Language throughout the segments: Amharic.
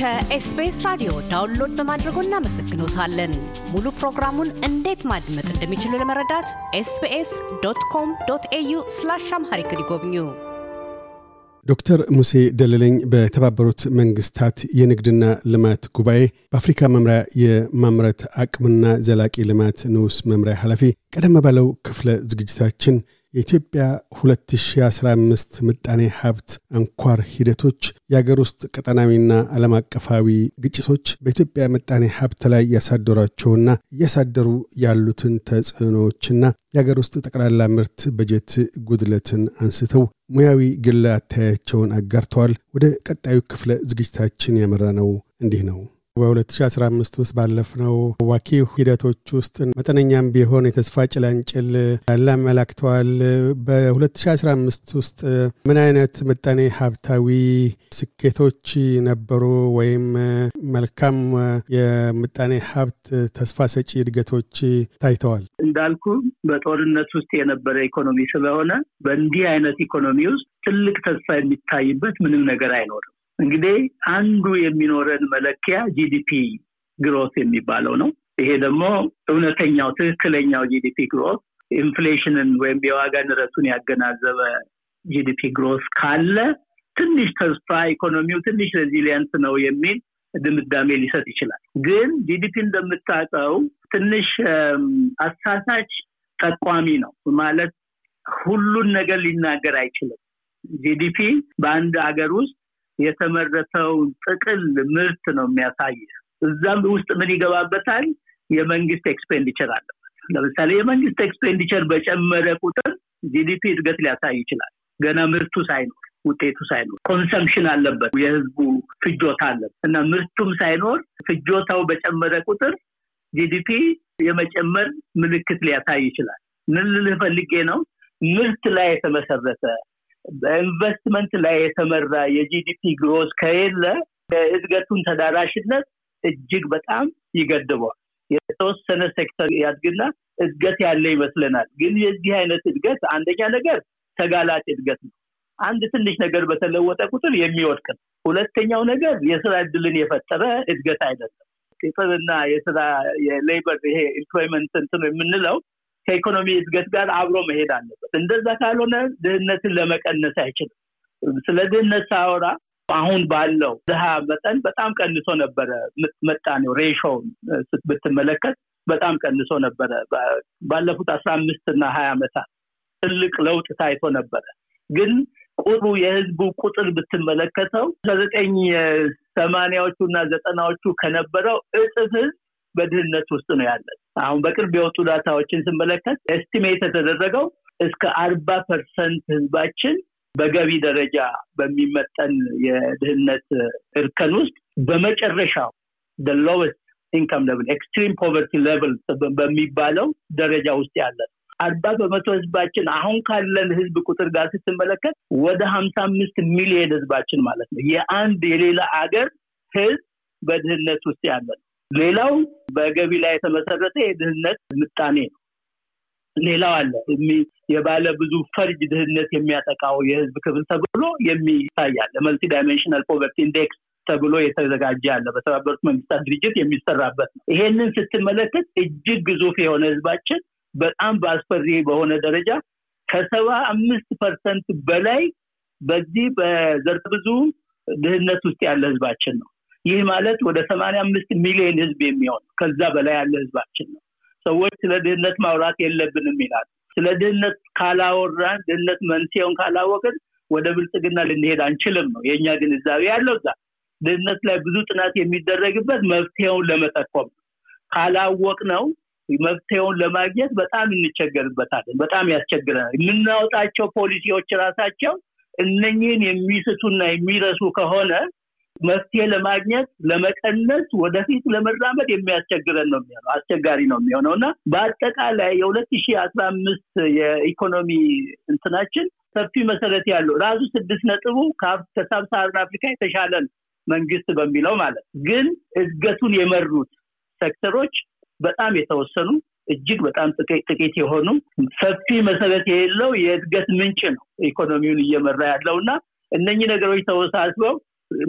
ከ SBS ራዲዮ download በማድረጎ እናመሰግኖታለን። ሙሉ ፕሮግራሙን እንዴት ማድመጥ እንደሚችሉ ለመረዳት SBS dot com dot au slash Amharic ይጎብኙ። ዶክተር ሙሴ ደለለኝ በተባበሩት መንግስታት የንግድና ልማት ጉባኤ በአፍሪካ መምሪያ የማምረት አቅምና ዘላቂ ልማት ንዑስ መምሪያ ኃላፊ፣ ቀደም ባለው ክፍለ ዝግጅታችን የኢትዮጵያ 2015 ምጣኔ ሀብት አንኳር ሂደቶች፣ የአገር ውስጥ ቀጠናዊና ዓለም አቀፋዊ ግጭቶች በኢትዮጵያ ምጣኔ ሀብት ላይ ያሳደሯቸውና እያሳደሩ ያሉትን ተጽዕኖዎችና የአገር ውስጥ ጠቅላላ ምርት በጀት ጉድለትን አንስተው ሙያዊ ግለ አታያቸውን አጋርተዋል። ወደ ቀጣዩ ክፍለ ዝግጅታችን ያመራ ነው እንዲህ ነው። በ2015 ውስጥ ባለፍነው ዋኪ ሂደቶች ውስጥ መጠነኛም ቢሆን የተስፋ ጭላንጭል ያላመላክተዋል። በ2015 ውስጥ ምን አይነት ምጣኔ ሀብታዊ ስኬቶች ነበሩ ወይም መልካም የምጣኔ ሀብት ተስፋ ሰጪ እድገቶች ታይተዋል? እንዳልኩ በጦርነት ውስጥ የነበረ ኢኮኖሚ ስለሆነ በእንዲህ አይነት ኢኮኖሚ ውስጥ ትልቅ ተስፋ የሚታይበት ምንም ነገር አይኖርም። እንግዲህ አንዱ የሚኖረን መለኪያ ጂዲፒ ግሮት የሚባለው ነው። ይሄ ደግሞ እውነተኛው ትክክለኛው GDP growth inflation ን ወይም የዋጋ ንረቱን ያገናዘበ GDP growth ካለ ትንሽ ተስፋ ኢኮኖሚው ትንሽ resilience ነው የሚል ድምዳሜ ሊሰጥ ይችላል። ግን GDP እንደምታውቀው ትንሽ አሳሳች ጠቋሚ ነው ማለት ሁሉን ነገር ሊናገር አይችልም። GDP በአንድ ሀገር ውስጥ የተመረተው ጥቅል ምርት ነው የሚያሳይ። እዛም ውስጥ ምን ይገባበታል? የመንግስት expenditure አለበት። ለምሳሌ የመንግስት expenditure በጨመረ ቁጥር GDP እድገት ሊያሳይ ይችላል። ገና ምርቱ ሳይኖር ውጤቱ ሳይኖር consumption አለበት፣ የህዝቡ ፍጆታ አለበት እና ምርቱም ሳይኖር ፍጆታው በጨመረ ቁጥር GDP የመጨመር ምልክት ሊያሳይ ይችላል። ምን ልልህ ፈልጌ ነው? ምርት ላይ የተመሰረተ በኢንቨስትመንት ላይ የተመራ የ GDP growth ከሌለ የእድገቱን ተደራሽነት እጅግ በጣም ይገድበዋል። የተወሰነ ሴክተር ያድግና እድገት ያለ ይመስለናል። ግን የዚህ አይነት እድገት አንደኛ ነገር ተጋላጭ እድገት ነው። አንድ ትንሽ ነገር በተለወጠ ቁጥር የሚወድቅ ነው። ሁለተኛው ነገር የስራ እድልን የፈጠረ እድገት አይደለም። ቅጥርና የስራ የ labor ይሄ employment እንትን የምንለው ከኢኮኖሚ እድገት ጋር አብሮ መሄድ አለበት። እንደዛ ካልሆነ ድህነትን ለመቀነስ አይችልም። ስለ ድህነት ሳወራ አሁን ባለው ድሃ መጠን በጣም ቀንሶ ነበረ። መጣኔው ሬሾውን ብትመለከት በጣም ቀንሶ ነበረ። ባለፉት አስራ አምስት እና ሀያ ዓመታት ትልቅ ለውጥ ታይቶ ነበረ። ግን ቁጥሩ የህዝቡ ቁጥር ብትመለከተው ከዘጠኝ ሰማንያዎቹ እና ዘጠናዎቹ ከነበረው እጥፍ ህዝብ በድህነት ውስጥ ነው ያለን። አሁን በቅርብ የወጡ data ዎችን ስመለከት estimate የተደረገው እስከ አርባ percent ህዝባችን በገቢ ደረጃ በሚመዘን የድህነት እርከን ውስጥ በመጨረሻው lowest income level extreme poverty level በሚባለው ደረጃ ውስጥ ያለን አርባ በመቶ ህዝባችን አሁን ካለን ህዝብ ቁጥር ጋር ስትመለከት ወደ ሀምሳ አምስት ሚሊዮን ህዝባችን ማለት ነው። የአንድ የሌላ አገር ህዝብ በድህነት ውስጥ ያለን ሌላው በገቢ ላይ የተመሰረተ የድህነት ምጣኔ ነው። ሌላው አለ የባለ ብዙ ፈርጅ ድህነት የሚያጠቃው የህዝብ ክፍል ተብሎ የሚታይ multidimensional poverty index ተብሎ የተዘጋጀ አለ በተባበሩት መንግስታት ድርጅት የሚሰራበት ነው። ይሄንን ስትመለከት እጅግ ግዙፍ የሆነ ህዝባችን በጣም በአስፈሪ በሆነ ደረጃ ከሰባ አምስት percent በላይ በዚህ በዘርፈ ብዙ ድህነት ውስጥ ያለ ህዝባችን ነው። ይህ ማለት ወደ ሰማንያ አምስት ሚሊዮን ህዝብ የሚሆን ከዛ በላይ ያለ ህዝባችን ነው። ሰዎች ስለ ድህነት ማውራት የለብንም ይላል። ስለ ድህነት ካላወራን፣ ድህነት መንስኤውን ካላወቅን ወደ ብልጽግና ልንሄድ አንችልም ነው የእኛ ግንዛቤ ያለው እዛ። ድህነት ላይ ብዙ ጥናት የሚደረግበት መፍትሄውን ለመጠቆም ካላወቅ ነው መፍትሄውን ለማግኘት በጣም እንቸገርበታለን። በጣም ያስቸግረናል። የምናወጣቸው ፖሊሲዎች ራሳቸው እነኚህን የሚስቱና የሚረሱ ከሆነ መፍትሄ ለማግኘት ለመቀነስ ወደፊት ለመራመድ የሚያስቸግረን ነው የሚሆነው። አስቸጋሪ ነው የሚሆነው እና በአጠቃላይ የሁለት ሺህ አስራ አምስት የኢኮኖሚ እንትናችን ሰፊ መሰረት ያለው ራሱ ስድስት ነጥቡ ከሳብሳሃርን አፍሪካ የተሻለ ነው መንግስት በሚለው ማለት ግን እድገቱን የመሩት ሴክተሮች በጣም የተወሰኑ እጅግ በጣም ጥቂት የሆኑ ሰፊ መሰረት የሌለው የእድገት ምንጭ ነው ኢኮኖሚውን እየመራ ያለው እና እነኚህ ነገሮች ተወሳስበው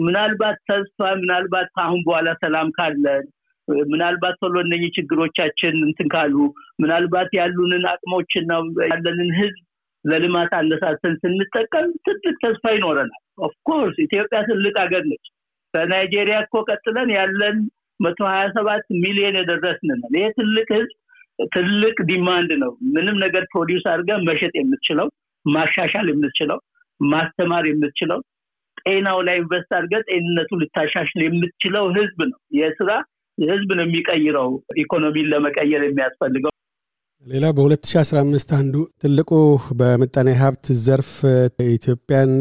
ምናልባት ተስፋ ምናልባት ከአሁን በኋላ ሰላም ካለን ምናልባት ቶሎ እነኚህ ችግሮቻችን እንትን ካሉ ምናልባት ያሉንን አቅሞችና ያለንን ህዝብ ለልማት አነሳሰን ስንጠቀም ትልቅ ተስፋ ይኖረናል። of course ኢትዮጵያ ትልቅ ሀገር ነች። ከናይጄሪያ እኮ ቀጥለን ያለን መቶ ሀያ ሰባት ሚሊዮን የደረስንናል። ይሄ ትልቅ ህዝብ ትልቅ demand ነው። ምንም ነገር produce አድርገን መሸጥ የምትችለው ማሻሻል የምትችለው ማስተማር የምትችለው ጤናው ላይ invest አድርገህ ጤንነቱ ልታሻሽል የምትችለው ህዝብ ነው። የስራ ህዝብ ነው የሚቀይረው ኢኮኖሚን ለመቀየር የሚያስፈልገው። ሌላው በ2015 አንዱ ትልቁ በምጣኔ ሀብት ዘርፍ የኢትዮጵያን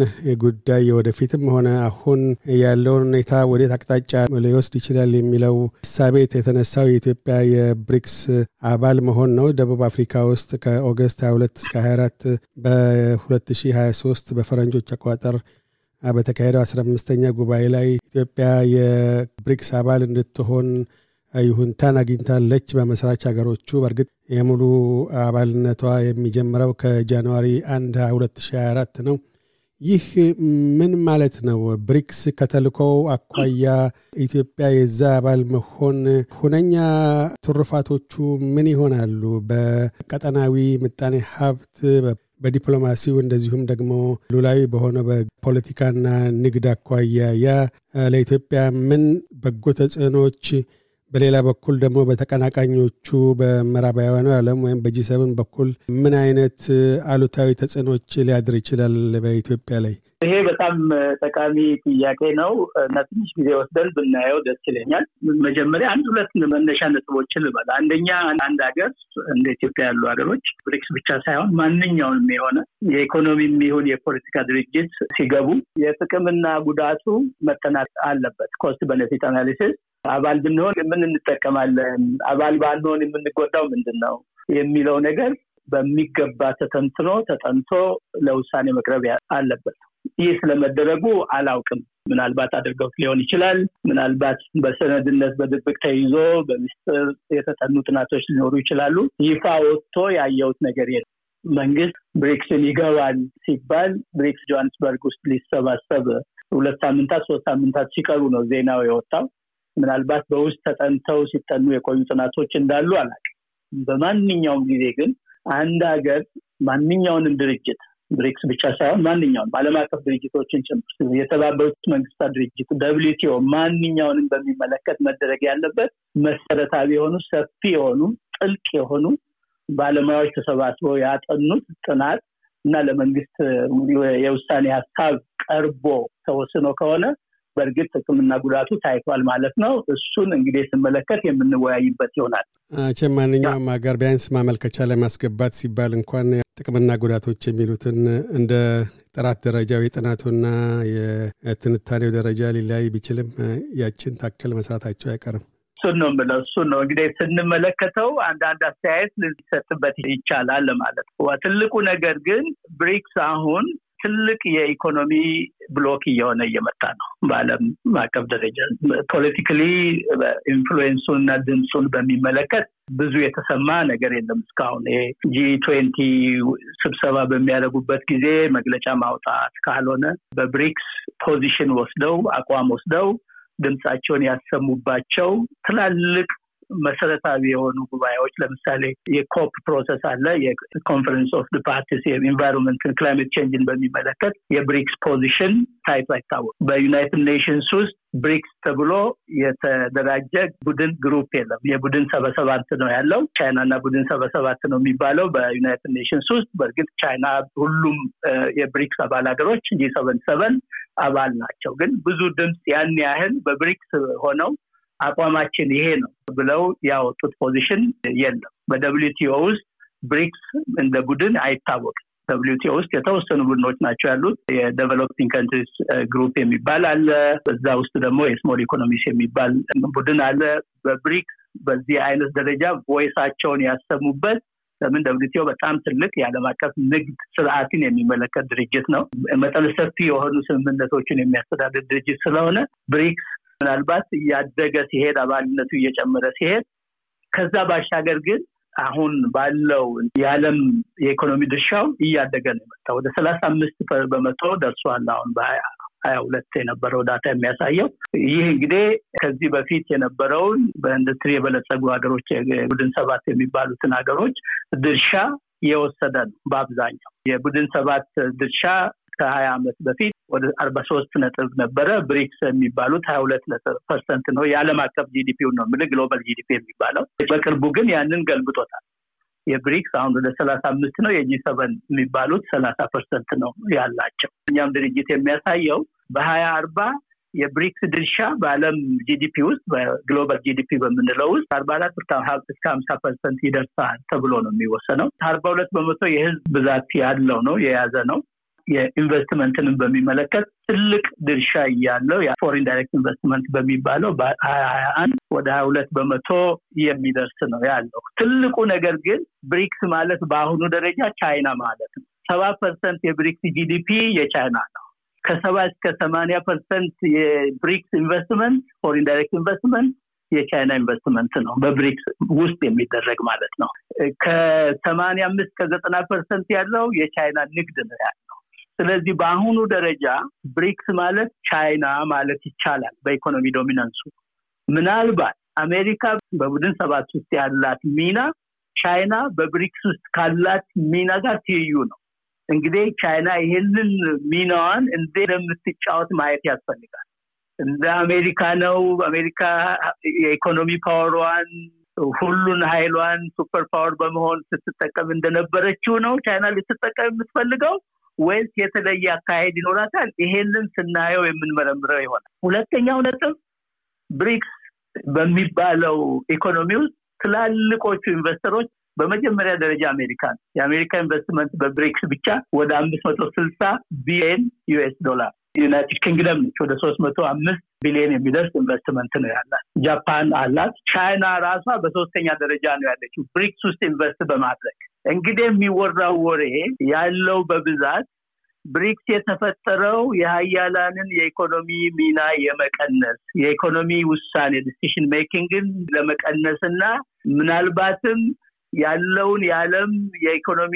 ጉዳይ ወደፊትም ሆነ አሁን ያለውን ሁኔታ ወዴት አቅጣጫ ሊወስድ ይችላል የሚለው ሳቤ የተነሳው የኢትዮጵያ የብሪክስ አባል መሆን ነው። ደቡብ አፍሪካ ውስጥ ከኦገስት 22 እስከ 24 በ2023 በፈረንጆች አቆጣጠር በተካሄደው 15ኛ ጉባኤ ላይ ኢትዮጵያ የብሪክስ አባል እንድትሆን ይሁንታን አግኝታለች በመስራች ሀገሮቹ። በእርግጥ የሙሉ አባልነቷ የሚጀምረው ከጃንዋሪ 1 2024 ነው። ይህ ምን ማለት ነው? ብሪክስ ከተልኮው አኳያ ኢትዮጵያ የዛ አባል መሆን ሁነኛ ትሩፋቶቹ ምን ይሆናሉ? በቀጠናዊ ምጣኔ ሀብት በዲፕሎማሲው እንደዚሁም ደግሞ ሉላዊ በሆነ በፖለቲካና ንግድ አኳያ ያ ለኢትዮጵያ ምን በጎ ተጽዕኖዎች በሌላ በኩል ደግሞ በተቀናቃኞቹ በምዕራባውያኑ ዓለም ወይም በ G7 በኩል ምን አይነት አሉታዊ ተጽዕኖች ሊያድር ይችላል በኢትዮጵያ ላይ? ይሄ በጣም ጠቃሚ ጥያቄ ነው እና ትንሽ ጊዜ ወስደን ብናየው ደስ ይለኛል። መጀመሪያ አንድ ሁለት መነሻ ነጥቦችን ልበል። አንደኛ አንድ ሀገር እንደ ኢትዮጵያ ያሉ ሀገሮች BRICS ብቻ ሳይሆን ማንኛውንም የሆነ የኢኮኖሚ የሚሆን የፖለቲካ ድርጅት ሲገቡ የጥቅምና ጉዳቱ መጠናት አለበት። cost benefit analysis አባል ብንሆን ምን እንጠቀማለን፣ አባል ባንሆን የምንጎዳው ምንድን ነው የሚለው ነገር በሚገባ ተተንትኖ ተጠንቶ ለውሳኔ መቅረብ አለበት። ይህ ስለመደረጉ አላውቅም። ምናልባት አድርገውት ሊሆን ይችላል። ምናልባት በሰነድነት በድብቅ ተይዞ በሚስጥር የተጠኑ ጥናቶች ሊኖሩ ይችላሉ። ይፋ ወጥቶ ያየሁት ነገር የለም። መንግስት ብሪክስን ይገባል ሲባል ብሪክስ ጆሃንስበርግ ውስጥ ሊሰባሰብ ሁለት ሳምንታት ሶስት ሳምንታት ሲቀሩ ነው ዜናው የወጣው። ምናልባት በውስጥ ተጠንተው ሲጠኑ የቆዩ ጥናቶች እንዳሉ አላውቅም። በማንኛውም ጊዜ ግን አንድ ሀገር ማንኛውንም ድርጅት BRICS ብቻ ሳይሆን ማንኛውንም ዓለም አቀፍ ድርጅቶችን ጭምር የተባበሩት መንግስታት ድርጅት WTO ማንኛውንም በሚመለከት መደረግ ያለበት መሰረታዊ የሆኑ ሰፊ የሆኑ ጥልቅ የሆኑ ባለሙያዎች ተሰባስበው ያጠኑት ጥናት እና ለመንግስት የውሳኔ ሀሳብ ቀርቦ ተወስኖ ከሆነ በእርግጥ ጥቅምና ጉዳቱ ታይቷል ማለት ነው። እሱን እንግዲህ ስመለከት የምንወያይበት ይሆናል። ቼም ማንኛውም ሀገር ቢያንስ ማመልከቻ ለማስገባት ሲባል እንኳን ጥቅምና ጉዳቶች የሚሉትን እንደ ጥራት ደረጃው የጥናቱና የትንታኔው ደረጃ ሊለያይ ቢችልም ያችን ታክል መስራታቸው አይቀርም። እሱን ነው የምለው። እሱን ነው እንግዲህ ስንመለከተው አንዳንድ አስተያየት ሊሰጥበት ይቻላል ማለት ነው። ትልቁ ነገር ግን ብሪክስ አሁን ትልቅ የኢኮኖሚ bloc እየሆነ እየመጣ ነው። በዓለም አቀፍ ደረጃ politically influence ኡን እና ድምፁን በሚመለከት ብዙ የተሰማ ነገር የለም እስካሁን። G twenty ስብሰባ በሚያደርጉበት ጊዜ መግለጫ ማውጣት ካልሆነ በብሪክስ position ወስደው አቋም ወስደው ድምፃቸውን ያሰሙባቸው ትላልቅ መሰረታዊ የሆኑ ጉባኤዎች ለምሳሌ የ COP process አለ። የኮንፈረንስ ኦፍ ፓርቲስ የኢንቫይሮንመንትን ክላይሜት ቼንጅን በሚመለከት የብሪክስ position ታይቶ አይታወቅ። በ United Nations ውስጥ ብሪክስ ተብሎ የተደራጀ ቡድን group የለም። የቡድን ሰባ ሰባት ነው ያለው። ቻይና እና ቡድን ሰባ ሰባት ነው የሚባለው በ United Nations ውስጥ። በእርግጥ ቻይና ሁሉም የብሪክስ አባል ሀገሮች G seven seven አባል ናቸው። ግን ብዙ ድምፅ ያን ያህል በብሪክስ ሆነው አቋማችን ይሄ ነው ብለው ያወጡት position የለም። በ WTO ውስጥ ብሪክስ እንደ ቡድን አይታወቅም። WTO ውስጥ የተወሰኑ ቡድኖች ናቸው ያሉት። የ Developing Countries Group የሚባል አለ። በዛ ውስጥ ደግሞ የ Small Economies የሚባል ቡድን አለ። በብሪክስ በዚህ አይነት ደረጃ voice ኣቸውን ያሰሙበት ለምን WTO በጣም ትልቅ የዓለም አቀፍ ንግድ ስርዓትን የሚመለከት ድርጅት ነው። መጠነ ሰፊ የሆኑ ስምምነቶችን የሚያስተዳድር ድርጅት ስለሆነ ብሪክስ ምናልባት እያደገ ሲሄድ አባልነቱ እየጨመረ ሲሄድ ከዛ ባሻገር ግን አሁን ባለው የዓለም የኢኮኖሚ ድርሻው እያደገ ነው የመጣ ወደ ሰላሳ አምስት በመቶ ደርሷል። አሁን በሀያ ሀያ ሁለት የነበረው ዳታ የሚያሳየው ይህ እንግዲህ ከዚህ በፊት የነበረውን በኢንዱስትሪ የበለጸጉ ሀገሮች የቡድን ሰባት የሚባሉትን ሀገሮች ድርሻ የወሰደ ነው። በአብዛኛው የቡድን ሰባት ድርሻ ከሀያ ዓመት በፊት ወደ አርባ ሶስት ነጥብ ነበረ። ብሪክስ የሚባሉት ሀያ ሁለት percent ነው። የዓለም አቀፍ GDP ውን ነው የምልህ global GDP የሚባለው። በቅርቡ ግን ያንን ገልብጦታል። የብሪክስ አሁን ወደ ሰላሳ አምስት ነው። የ G seven የሚባሉት ሰላሳ percent ነው ያላቸው። እኛም ድርጅት የሚያሳየው በሀያ አርባ የብሪክስ ድርሻ በዓለም GDP ውስጥ በ global GDP በምንለው ውስጥ አርባ አራት እስከ ሀምሳ percent ይደርሳል ተብሎ ነው የሚወሰነው። አርባ ሁለት በመቶ የህዝብ ብዛት ያለው ነው የያዘ ነው። የኢንቨስትመንትንም በሚመለከት ትልቅ ድርሻ እያለው የ foreign direct investment በሚባለው በሀያ ሀያ አንድ ወደ ሀያ ሁለት በመቶ የሚደርስ ነው ያለው። ትልቁ ነገር ግን ብሪክስ ማለት በአሁኑ ደረጃ ቻይና ማለት ነው። ሰባ percent የብሪክስ GDP የቻይና ነው። ከሰባ እስከ ሰማኒያ percent የብሪክስ ኢንቨስትመንት foreign direct investment የቻይና ኢንቨስትመንት ነው በብሪክስ ውስጥ የሚደረግ ማለት ነው። ከሰማኒያ አምስት ከዘጠና percent ያለው የቻይና ንግድ ነው ያለው። ስለዚህ በአሁኑ ደረጃ ብሪክስ ማለት ቻይና ማለት ይቻላል በኢኮኖሚ dominance ኡ። ምናልባት አሜሪካ በቡድን ሰባት ውስጥ ያላት ሚና ቻይና በብሪክስ ውስጥ ካላት ሚና ጋር ትይዩ ነው። እንግዲህ ቻይና ይህንን ሚናዋን እንዴት እንደምትጫወት ማየት ያስፈልጋል። እንደ አሜሪካ ነው። አሜሪካ የኢኮኖሚ power ዋን ሁሉን ኃይሏን super power በመሆን ስትጠቀም እንደነበረችው ነው ቻይና ልትጠቀም የምትፈልገው ወይስ የተለየ አካሄድ ይኖራታል? ይሄንን ስናየው የምንመረምረው ይሆናል። ሁለተኛው ነጥብ ብሪክስ በሚባለው ኢኮኖሚ ውስጥ ትላልቆቹ investor ኦች በመጀመሪያ ደረጃ አሜሪካ ነው። የአሜሪካ ኢንቨስትመንት በብሪክስ ብቻ ወደ አምስት መቶ ስልሳ ቢሊየን US ዶላር ዩናይትድ ኪንግደም ነች ወደ ሶስት መቶ አምስት ቢሊዮን የሚደርስ ኢንቨስትመንት ነው ያላት። ጃፓን አላት። ቻይና ራሷ በሶስተኛ ደረጃ ነው ያለችው ብሪክስ ውስጥ invest በማድረግ እንግዲህ የሚወራው ወሬ ያለው በብዛት ብሪክስ የተፈጠረው የሀያላንን የኢኮኖሚ ሚና የመቀነስ የኢኮኖሚ ውሳኔ decision making ን ለመቀነስ እና ምናልባትም ያለውን የዓለም የኢኮኖሚ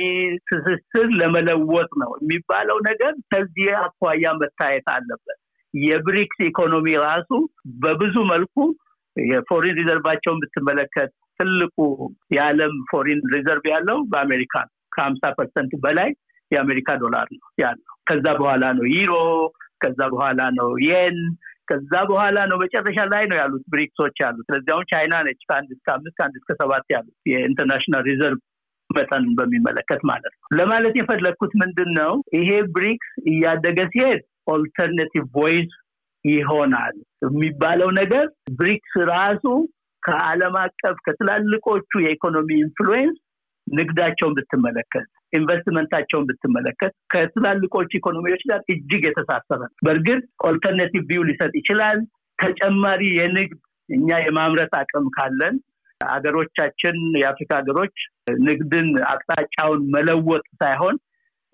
ትስስር ለመለወጥ ነው የሚባለው ነገር ከዚህ አኳያ መታየት አለበት። የብሪክስ ኢኮኖሚ ራሱ በብዙ መልኩ የ foreign reserve ኣቸውን ብትመለከት ትልቁ የዓለም foreign reserve ያለው በአሜሪካ ነው። ከሀምሳ percent በላይ የአሜሪካ ዶላር ነው ያለው። ከዛ በኋላ ነው ዩሮ፣ ከዛ በኋላ ነው የን፣ ከዛ በኋላ ነው መጨረሻ ላይ ነው ያሉት ብሪክሶች ያሉት። ስለዚህ አሁን ቻይና ነች ከአንድ እስከ አምስት ከአንድ እስከ ሰባት ያሉት የ international reserve መጠን በሚመለከት ማለት ነው። ለማለት የፈለግኩት ምንድን ነው ይሄ ብሪክስ እያደገ ሲሄድ alternative voice ይሆናል የሚባለው ነገር ብሪክስ ራሱ ከዓለም አቀፍ ከትላልቆቹ የኢኮኖሚ influence ንግዳቸውን ብትመለከት ኢንቨስትመንታቸውን ብትመለከት ከትላልቆቹ ኢኮኖሚዎች ጋር እጅግ የተሳሰረ ነው። በእርግጥ alternative view ሊሰጥ ይችላል። ተጨማሪ የንግድ እኛ የማምረት አቅም ካለን ሀገሮቻችን የአፍሪካ ሀገሮች ንግድን አቅጣጫውን መለወጥ ሳይሆን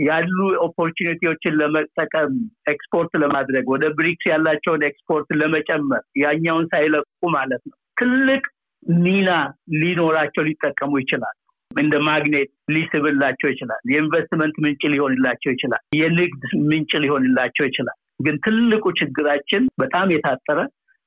ያሉ opportunity ዎችን ለመጠቀም ኤክስፖርት ለማድረግ ወደ ብሪክስ ያላቸውን ኤክስፖርት ለመጨመር ያኛውን ሳይለቁ ማለት ነው ትልቅ ሚና ሊኖራቸው ሊጠቀሙ ይችላል። እንደ ማግኔት ሊስብላቸው ይችላል። የኢንቨስትመንት ምንጭ ሊሆንላቸው ይችላል። የንግድ ምንጭ ሊሆንላቸው ይችላል። ግን ትልቁ ችግራችን በጣም የታጠረ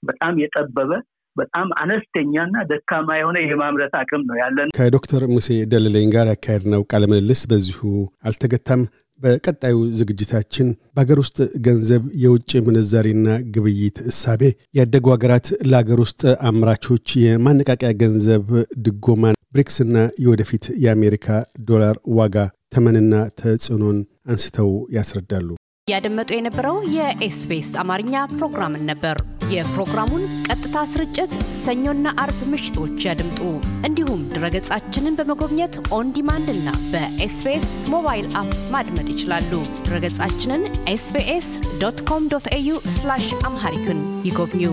በጣም የጠበበ በጣም አነስተኛና ደካማ የሆነ የማምረት አቅም ነው ያለን። ከዶክተር ሙሴ ደለለኝ ጋር ያካሄድነው ቃለ ምልልስ በዚሁ አልተገታም። በቀጣዩ ዝግጅታችን በሀገር ውስጥ ገንዘብ የውጭ ምንዛሪና ግብይት እሳቤ ያደጉ ሀገራት ለሀገር ውስጥ አምራቾች የማነቃቂያ ገንዘብ ድጎማን፣ ብሪክስና የወደፊት የአሜሪካ ዶላር ዋጋ ተመንና ተጽዕኖን አንስተው ያስረዳሉ። እያደመጡ የነበረው የ SBS አማርኛ ፕሮግራምን ነበር። የፕሮግራሙን ቀጥታ ስርጭት ሰኞና አርብ ምሽቶች ያድምጡ። እንዲሁም ድረገጻችንን በመጎብኘት on demand እና በ SBS mobile app ማድመጥ ይችላሉ። ድረገጻችንን SBS dot com dot au Amharic ን ይጎብኙ።